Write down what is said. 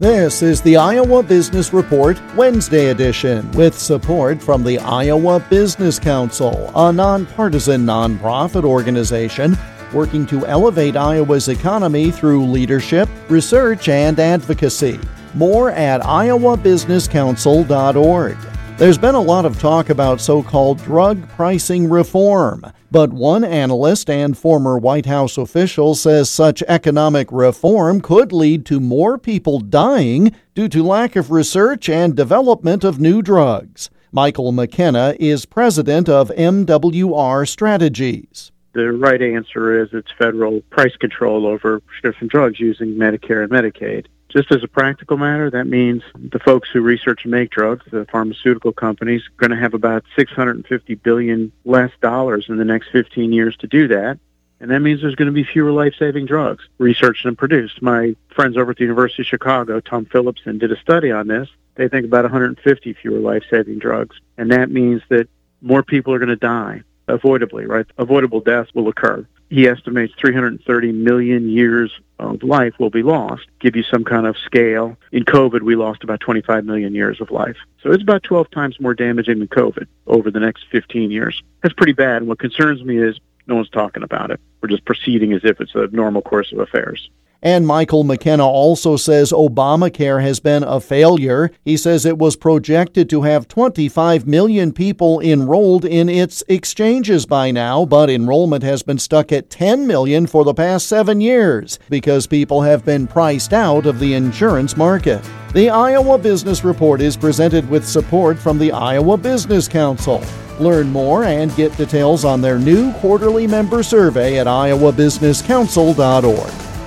This is the Iowa Business Report Wednesday edition with support from the Iowa Business Council, a nonpartisan nonprofit organization working to elevate Iowa's economy through leadership, research, and advocacy. More at iowabusinesscouncil.org. There's been a lot of talk about so called drug pricing reform, but one analyst and former White House official says such economic reform could lead to more people dying due to lack of research and development of new drugs. Michael McKenna is president of MWR Strategies. The right answer is it's federal price control over prescription drugs using Medicare and Medicaid. Just as a practical matter, that means the folks who research and make drugs, the pharmaceutical companies, are going to have about 650 billion less dollars in the next 15 years to do that. And that means there's going to be fewer life-saving drugs researched and produced. My friends over at the University of Chicago, Tom Philipson, did a study on this. They think about 150 fewer life-saving drugs. And that means that more people are going to die avoidably, right? Avoidable deaths will occur he estimates 330 million years of life will be lost. Give you some kind of scale. In COVID, we lost about 25 million years of life. So it's about 12 times more damaging than COVID over the next 15 years. That's pretty bad. And what concerns me is no one's talking about it. We're just proceeding as if it's a normal course of affairs. And Michael McKenna also says Obamacare has been a failure. He says it was projected to have 25 million people enrolled in its exchanges by now, but enrollment has been stuck at 10 million for the past seven years because people have been priced out of the insurance market. The Iowa Business Report is presented with support from the Iowa Business Council. Learn more and get details on their new quarterly member survey at iowabusinesscouncil.org.